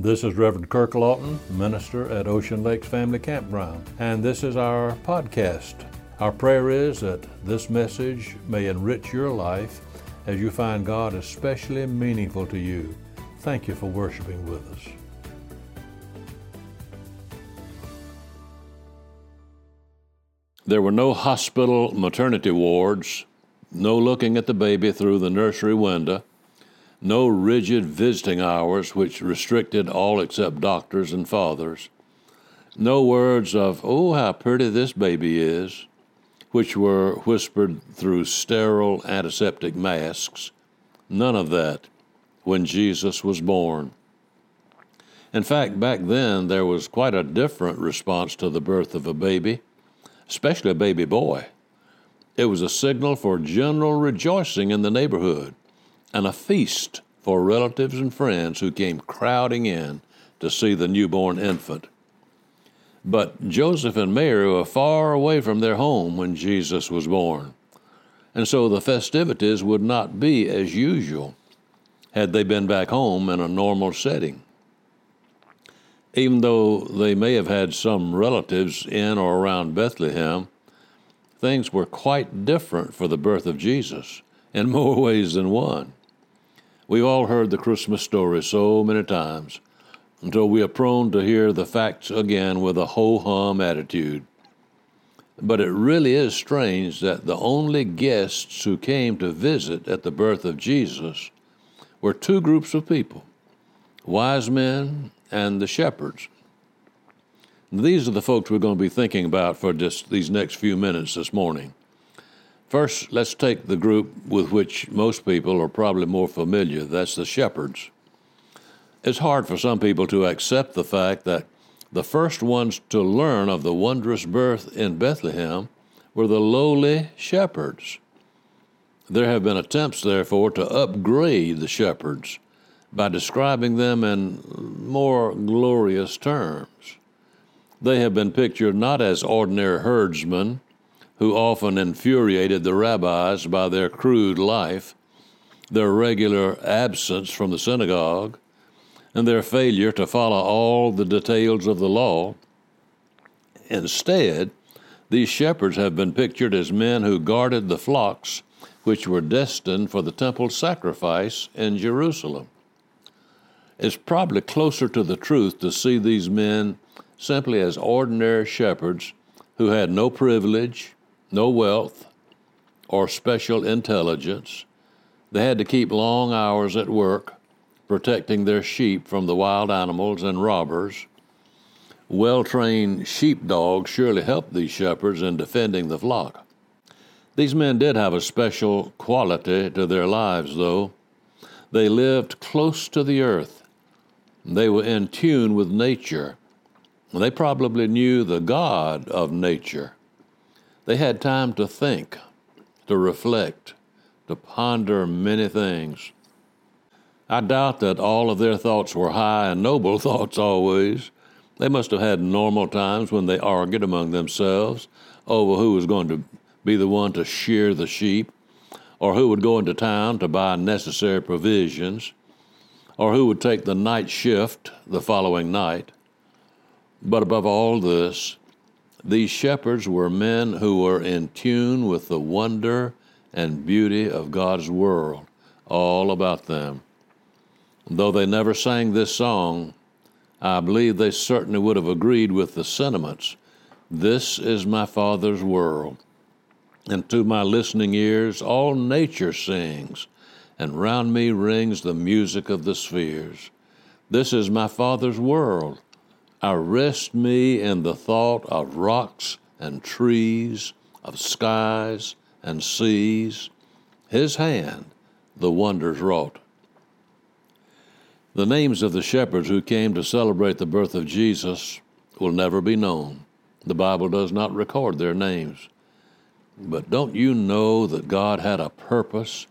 This is Reverend Kirk Lawton, minister at Ocean Lakes Family Campground, and this is our podcast. Our prayer is that this message may enrich your life as you find God especially meaningful to you. Thank you for worshiping with us. There were no hospital maternity wards, no looking at the baby through the nursery window, no rigid visiting hours which restricted all except doctors and fathers, no words of, oh, how pretty this baby is, which were whispered through sterile antiseptic masks. None of that when Jesus was born. In fact, back then there was quite a different response to the birth of a baby, especially a baby boy. It was a signal for general rejoicing in the neighborhood and a feast for relatives and friends who came crowding in to see the newborn infant. But Joseph and Mary were far away from their home when Jesus was born, and so the festivities would not be as usual had they been back home in a normal setting. Even though they may have had some relatives in or around Bethlehem, things were quite different for the birth of Jesus in more ways than one. We've all heard the Christmas story so many times until we are prone to hear the facts again with a ho hum attitude. But it really is strange that the only guests who came to visit at the birth of Jesus were two groups of people wise men and the shepherds. These are the folks we're going to be thinking about for just these next few minutes this morning. First, let's take the group with which most people are probably more familiar that's the shepherds. It's hard for some people to accept the fact that the first ones to learn of the wondrous birth in Bethlehem were the lowly shepherds. There have been attempts, therefore, to upgrade the shepherds by describing them in more glorious terms. They have been pictured not as ordinary herdsmen who often infuriated the rabbis by their crude life, their regular absence from the synagogue, and their failure to follow all the details of the law. Instead, these shepherds have been pictured as men who guarded the flocks which were destined for the temple sacrifice in Jerusalem. It's probably closer to the truth to see these men simply as ordinary shepherds who had no privilege, no wealth, or special intelligence. They had to keep long hours at work, protecting their sheep from the wild animals and robbers. Well trained sheepdogs surely helped these shepherds in defending the flock. These men did have a special quality to their lives, though. They lived close to the earth. They were in tune with nature. They probably knew the God of nature. They had time to think, to reflect, to ponder many things. I doubt that all of their thoughts were high and noble thoughts always. They must have had normal times when they argued among themselves over who was going to be the one to shear the sheep, or who would go into town to buy necessary provisions, or who would take the night shift the following night. But above all this, these shepherds were men who were in tune with the wonder and beauty of God's world, all about them. Though they never sang this song, I believe they certainly would have agreed with the sentiments. This is my Father's world. And to my listening ears, all nature sings, and round me rings the music of the spheres. This is my Father's world. Arrest me in the thought of rocks and trees, of skies and seas. His hand the wonders wrought. The names of the shepherds who came to celebrate the birth of Jesus will never be known. The Bible does not record their names. But don't you know that God had a purpose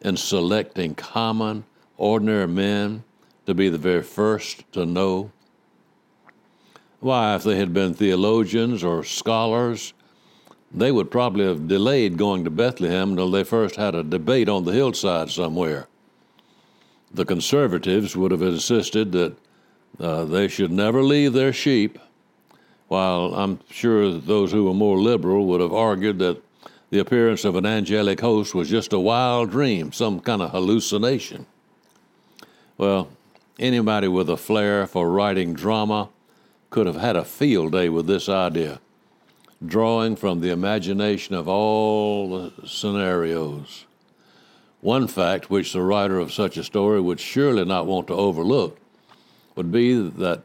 in selecting common, ordinary men to be the very first to know why, if they had been theologians or scholars, they would probably have delayed going to Bethlehem until they first had a debate on the hillside somewhere. The conservatives would have insisted that Uh, they should never leave their sheep, while I'm sure those who were more liberal would have argued that the appearance of an angelic host was just a wild dream, some kind of hallucination. Well, anybody with a flair for writing drama could have had a field day with this idea, drawing from the imagination of all the scenarios. One fact which the writer of such a story would surely not want to overlook would be that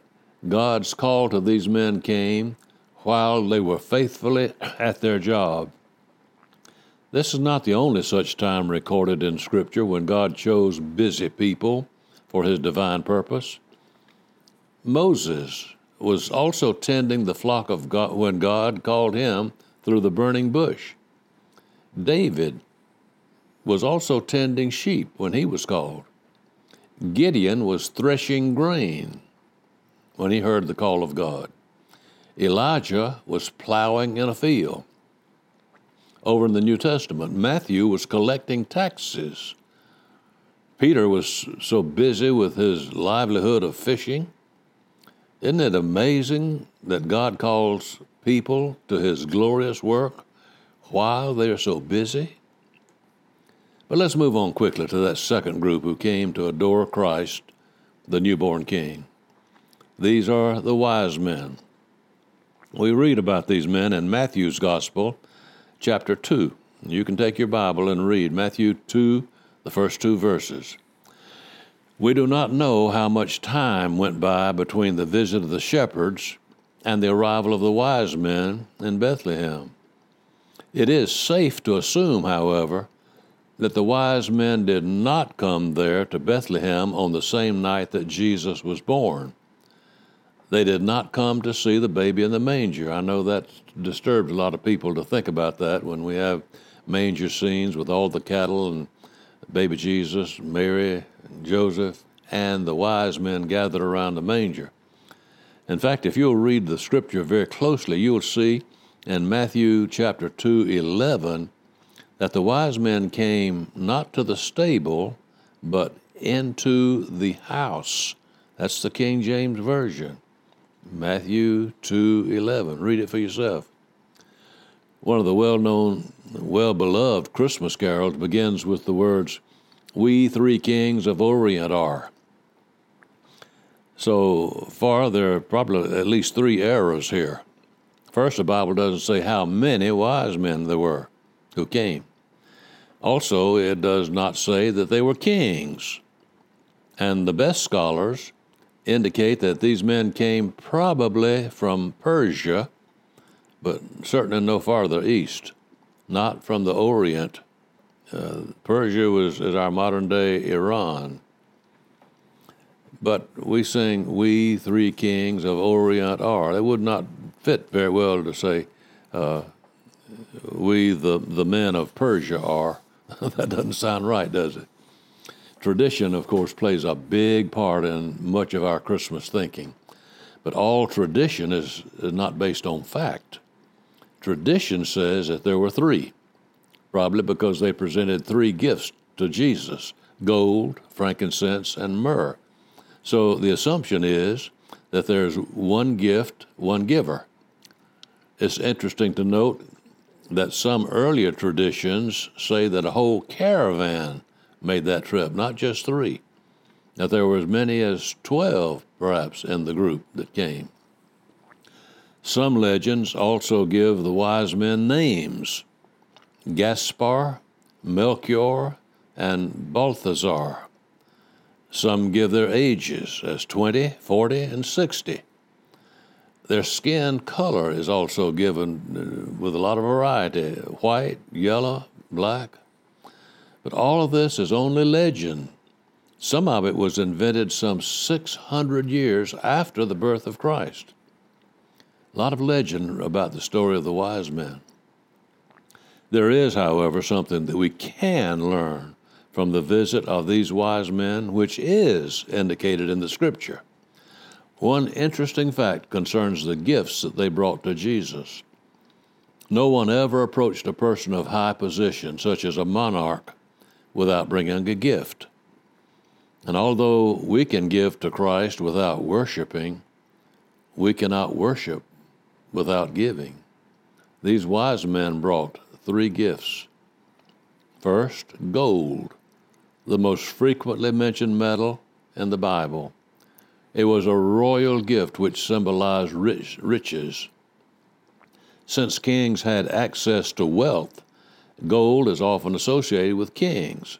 God's call to these men came while they were faithfully at their job. This is not the only such time recorded in Scripture when God chose busy people for his divine purpose. Moses was also tending the flock of God when God called him through the burning bush. David was also tending sheep when he was called. Gideon was threshing grain when he heard the call of God. Elijah was plowing in a field over in the New Testament. Matthew was collecting taxes. Peter was so busy with his livelihood of fishing. Isn't it amazing that God calls people to his glorious work while they're so busy? But let's move on quickly to that second group who came to adore Christ, the newborn King. These are the wise men. We read about these men in Matthew's Gospel chapter 2. You can take your Bible and read Matthew 2, the first two verses. We do not know how much time went by between the visit of the shepherds and the arrival of the wise men in Bethlehem. It is safe to assume, however, that the wise men did not come there to Bethlehem on the same night that Jesus was born. They did not come to see the baby in the manger. I know that disturbed a lot of people to think about that when we have manger scenes with all the cattle and baby Jesus, Mary, Joseph, and the wise men gathered around the manger. In fact, if you'll read the scripture very closely, you'll see in Matthew chapter 2 11 that the wise men came not to the stable, but into the house. That's the King James Version. Matthew 2:11. Read it for yourself. One of the well-known, well-beloved Christmas carols begins with the words, "We three kings of Orient are." So far, there are probably at least three errors here. First, the Bible doesn't say how many wise men there were who came. Also, it does not say that they were kings. And the best scholars indicate that these men came probably from Persia, but certainly no farther east, not from the Orient. Uh, Persia was is our modern day Iran. But we sing, We three kings of Orient are. It would not fit very well to say, uh, We the, the men of Persia are. that doesn't sound right, does it? Tradition, of course, plays a big part in much of our Christmas thinking. But all tradition is, is not based on fact. Tradition says that there were three, probably because they presented three gifts to Jesus gold, frankincense, and myrrh. So the assumption is that there's one gift, one giver. It's interesting to note that some earlier traditions say that a whole caravan made that trip, not just three. That there were as many as 12, perhaps, in the group that came. Some legends also give the wise men names Gaspar, Melchior, and Balthazar. Some give their ages as 20, 40, and 60. Their skin color is also given uh, with a lot of variety white, yellow, black, but all of this is only legend. Some of it was invented some 600 years after the birth of Christ. A lot of legend about the story of the wise men. There is, however, something that we can learn from the visit of these wise men, which is indicated in the scripture. One interesting fact concerns the gifts that they brought to Jesus. No one ever approached a person of high position, such as a monarch, without bringing a gift. And although we can give to Christ without worshiping, we cannot worship without giving. These wise men brought three gifts. First, gold, the most frequently mentioned metal in the Bible. It was a royal gift which symbolized rich, riches. Since kings had access to wealth, gold is often associated with kings.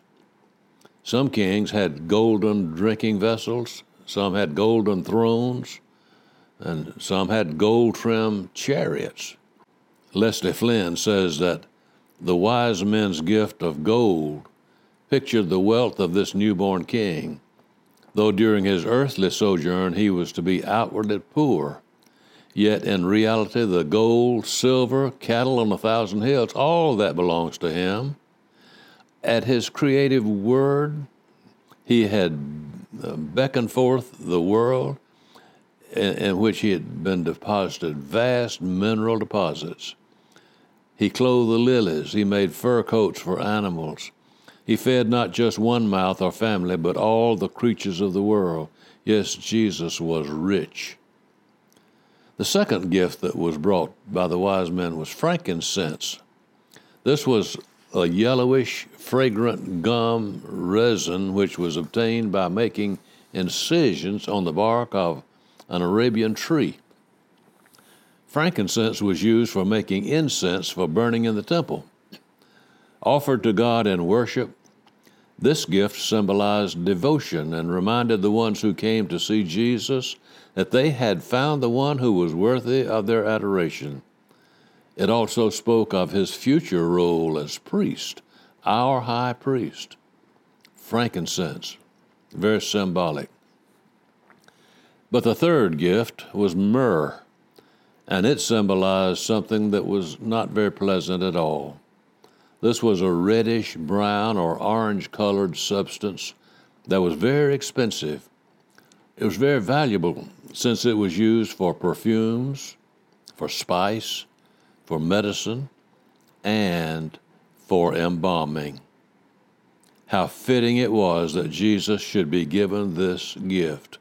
Some kings had golden drinking vessels, some had golden thrones, and some had gold trimmed chariots. Leslie Flynn says that the wise men's gift of gold pictured the wealth of this newborn king, though during his earthly sojourn he was to be outwardly poor. Yet in reality, the gold, silver, cattle on a thousand hills, all that belongs to him at his creative word, he had uh, beckoned forth the world in, in, which he had been deposited vast mineral deposits. He clothed the lilies, he made fur coats for animals. He fed not just one mouth or family, but all the creatures of the world. Yes, Jesus was rich. The second gift that was brought by the wise men was frankincense. This was a yellowish, fragrant gum resin which was obtained by making incisions on the bark of an Arabian tree. Frankincense was used for making incense for burning in the temple. Offered to God in worship, this gift symbolized devotion and reminded the ones who came to see Jesus that they had found the one who was worthy of their adoration. It also spoke of his future role as priest, our high priest. Frankincense, very symbolic. But the third gift was myrrh, and it symbolized something that was not very pleasant at all. This was a reddish brown or orange colored substance that was very expensive. It was very valuable since it was used for perfumes, for spice, for medicine, and for embalming. How fitting it was that Jesus should be given this gift.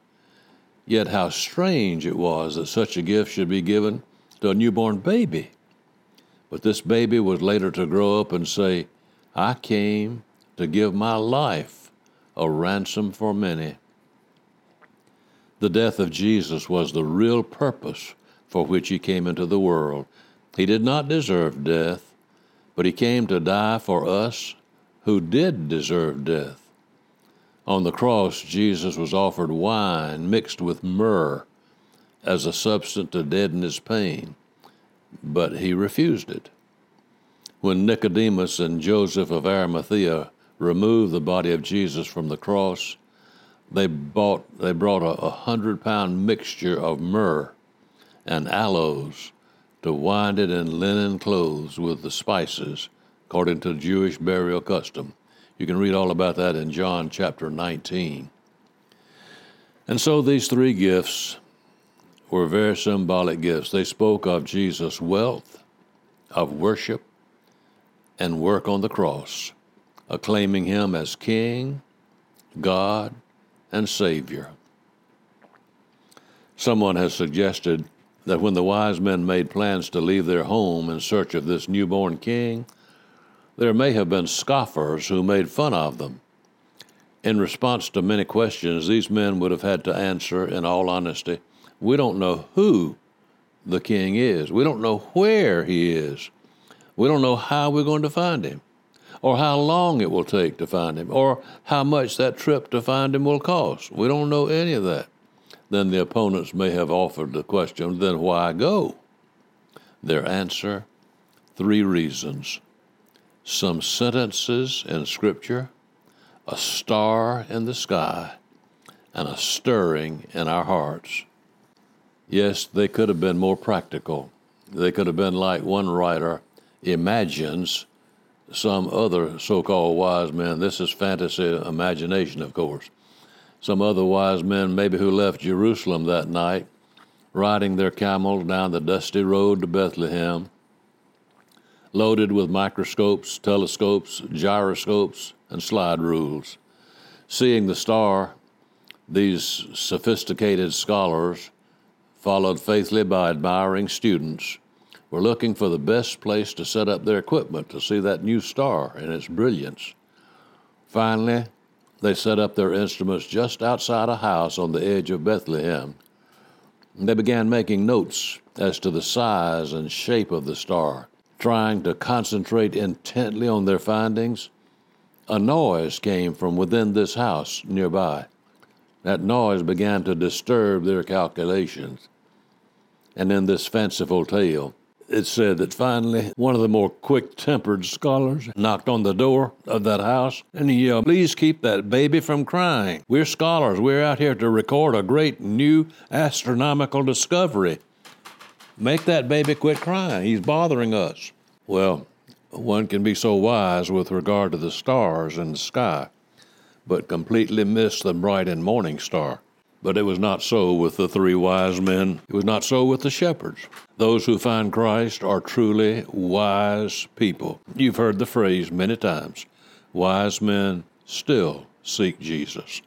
Yet how strange it was that such a gift should be given to a newborn baby. But this baby was later to grow up and say, I came to give my life a ransom for many. The death of Jesus was the real purpose for which he came into the world. He did not deserve death, but he came to die for us who did deserve death. On the cross, Jesus was offered wine mixed with myrrh as a substance to deaden his pain, but he refused it. When Nicodemus and Joseph of Arimathea removed the body of Jesus from the cross, they, bought, they brought a, a hundred pound mixture of myrrh and aloes to wind it in linen clothes with the spices, according to Jewish burial custom. You can read all about that in John chapter 19. And so these three gifts were very symbolic gifts. They spoke of Jesus' wealth, of worship, and work on the cross, acclaiming him as King, God, and Savior. Someone has suggested that when the wise men made plans to leave their home in search of this newborn king, there may have been scoffers who made fun of them. In response to many questions, these men would have had to answer, in all honesty, we don't know who the king is. We don't know where he is. We don't know how we're going to find him, or how long it will take to find him, or how much that trip to find him will cost. We don't know any of that then the opponents may have offered the question, then why go? Their answer three reasons some sentences in Scripture, a star in the sky, and a stirring in our hearts. Yes, they could have been more practical. They could have been like one writer imagines some other so called wise men. This is fantasy imagination, of course some other wise men, maybe who left Jerusalem that night, riding their camels down the dusty road to Bethlehem, loaded with microscopes, telescopes, gyroscopes, and slide rules. Seeing the star, these sophisticated scholars, followed faithfully by admiring students, were looking for the best place to set up their equipment to see that new star and its brilliance. Finally, they set up their instruments just outside a house on the edge of Bethlehem. They began making notes as to the size and shape of the star, trying to concentrate intently on their findings. A noise came from within this house nearby. That noise began to disturb their calculations. And in this fanciful tale, it said that finally one of the more quick tempered scholars knocked on the door of that house and he yelled, Please keep that baby from crying. We're scholars. We're out here to record a great new astronomical discovery. Make that baby quit crying. He's bothering us. Well, one can be so wise with regard to the stars in the sky, but completely miss the bright and morning star. But it was not so with the three wise men. It was not so with the shepherds. Those who find Christ are truly wise people. You've heard the phrase many times wise men still seek Jesus.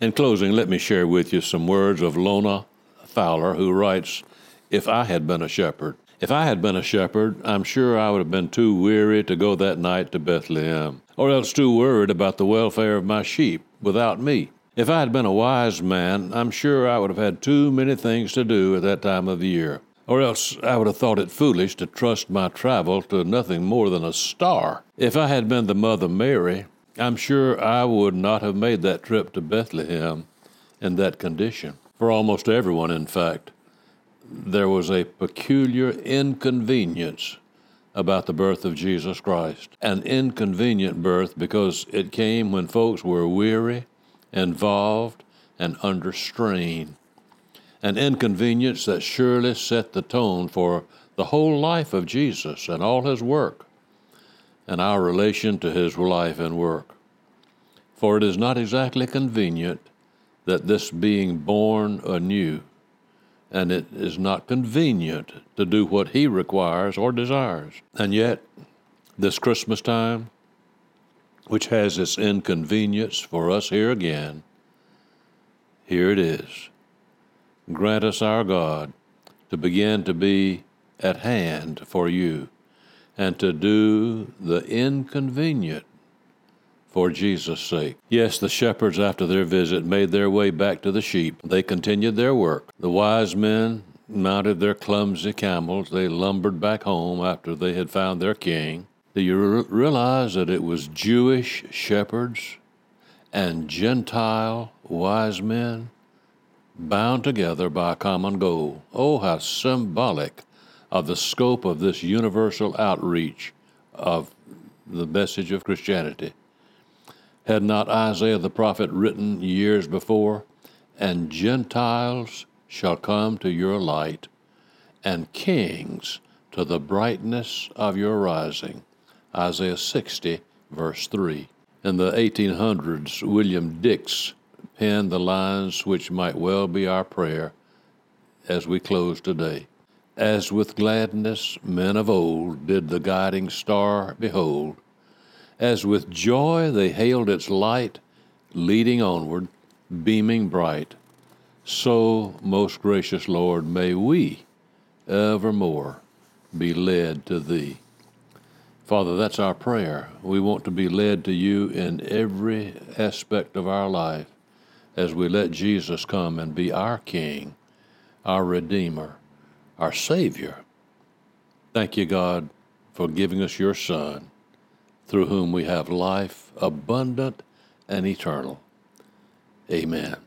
In closing, let me share with you some words of Lona Fowler, who writes If I had been a shepherd, if I had been a shepherd, I'm sure I would have been too weary to go that night to Bethlehem, or else too worried about the welfare of my sheep without me. If I had been a wise man, I'm sure I would have had too many things to do at that time of the year. Or else I would have thought it foolish to trust my travel to nothing more than a star. If I had been the Mother Mary, I'm sure I would not have made that trip to Bethlehem in that condition. For almost everyone, in fact, there was a peculiar inconvenience about the birth of Jesus Christ. An inconvenient birth because it came when folks were weary involved, and under strain. An inconvenience that surely set the tone for the whole life of Jesus and all his work, and our relation to his life and work. For it is not exactly convenient that this being born anew, and it is not convenient to do what he requires or desires. And yet, this Christmas time, which has its inconvenience for us here again, here it is. Grant us, our God, to begin to be at hand for you and to do the inconvenient for Jesus' sake. Yes, the shepherds, after their visit, made their way back to the sheep. They continued their work. The wise men mounted their clumsy camels. They lumbered back home after they had found their king. Do you realize that it was Jewish shepherds and Gentile wise men bound together by a common goal? Oh, how symbolic of the scope of this universal outreach of the message of Christianity. Had not Isaiah the prophet written years before, and Gentiles shall come to your light, and kings to the brightness of your rising? Isaiah 60, verse 3. In the 1800s, William Dix penned the lines which might well be our prayer as we close today. As with gladness men of old did the guiding star behold, as with joy they hailed its light, leading onward, beaming bright, so, most gracious Lord, may we evermore be led to Thee. Father, that's our prayer. We want to be led to you in every aspect of our life as we let Jesus come and be our King, our Redeemer, our Savior. Thank you, God, for giving us your Son, through whom we have life abundant and eternal. Amen.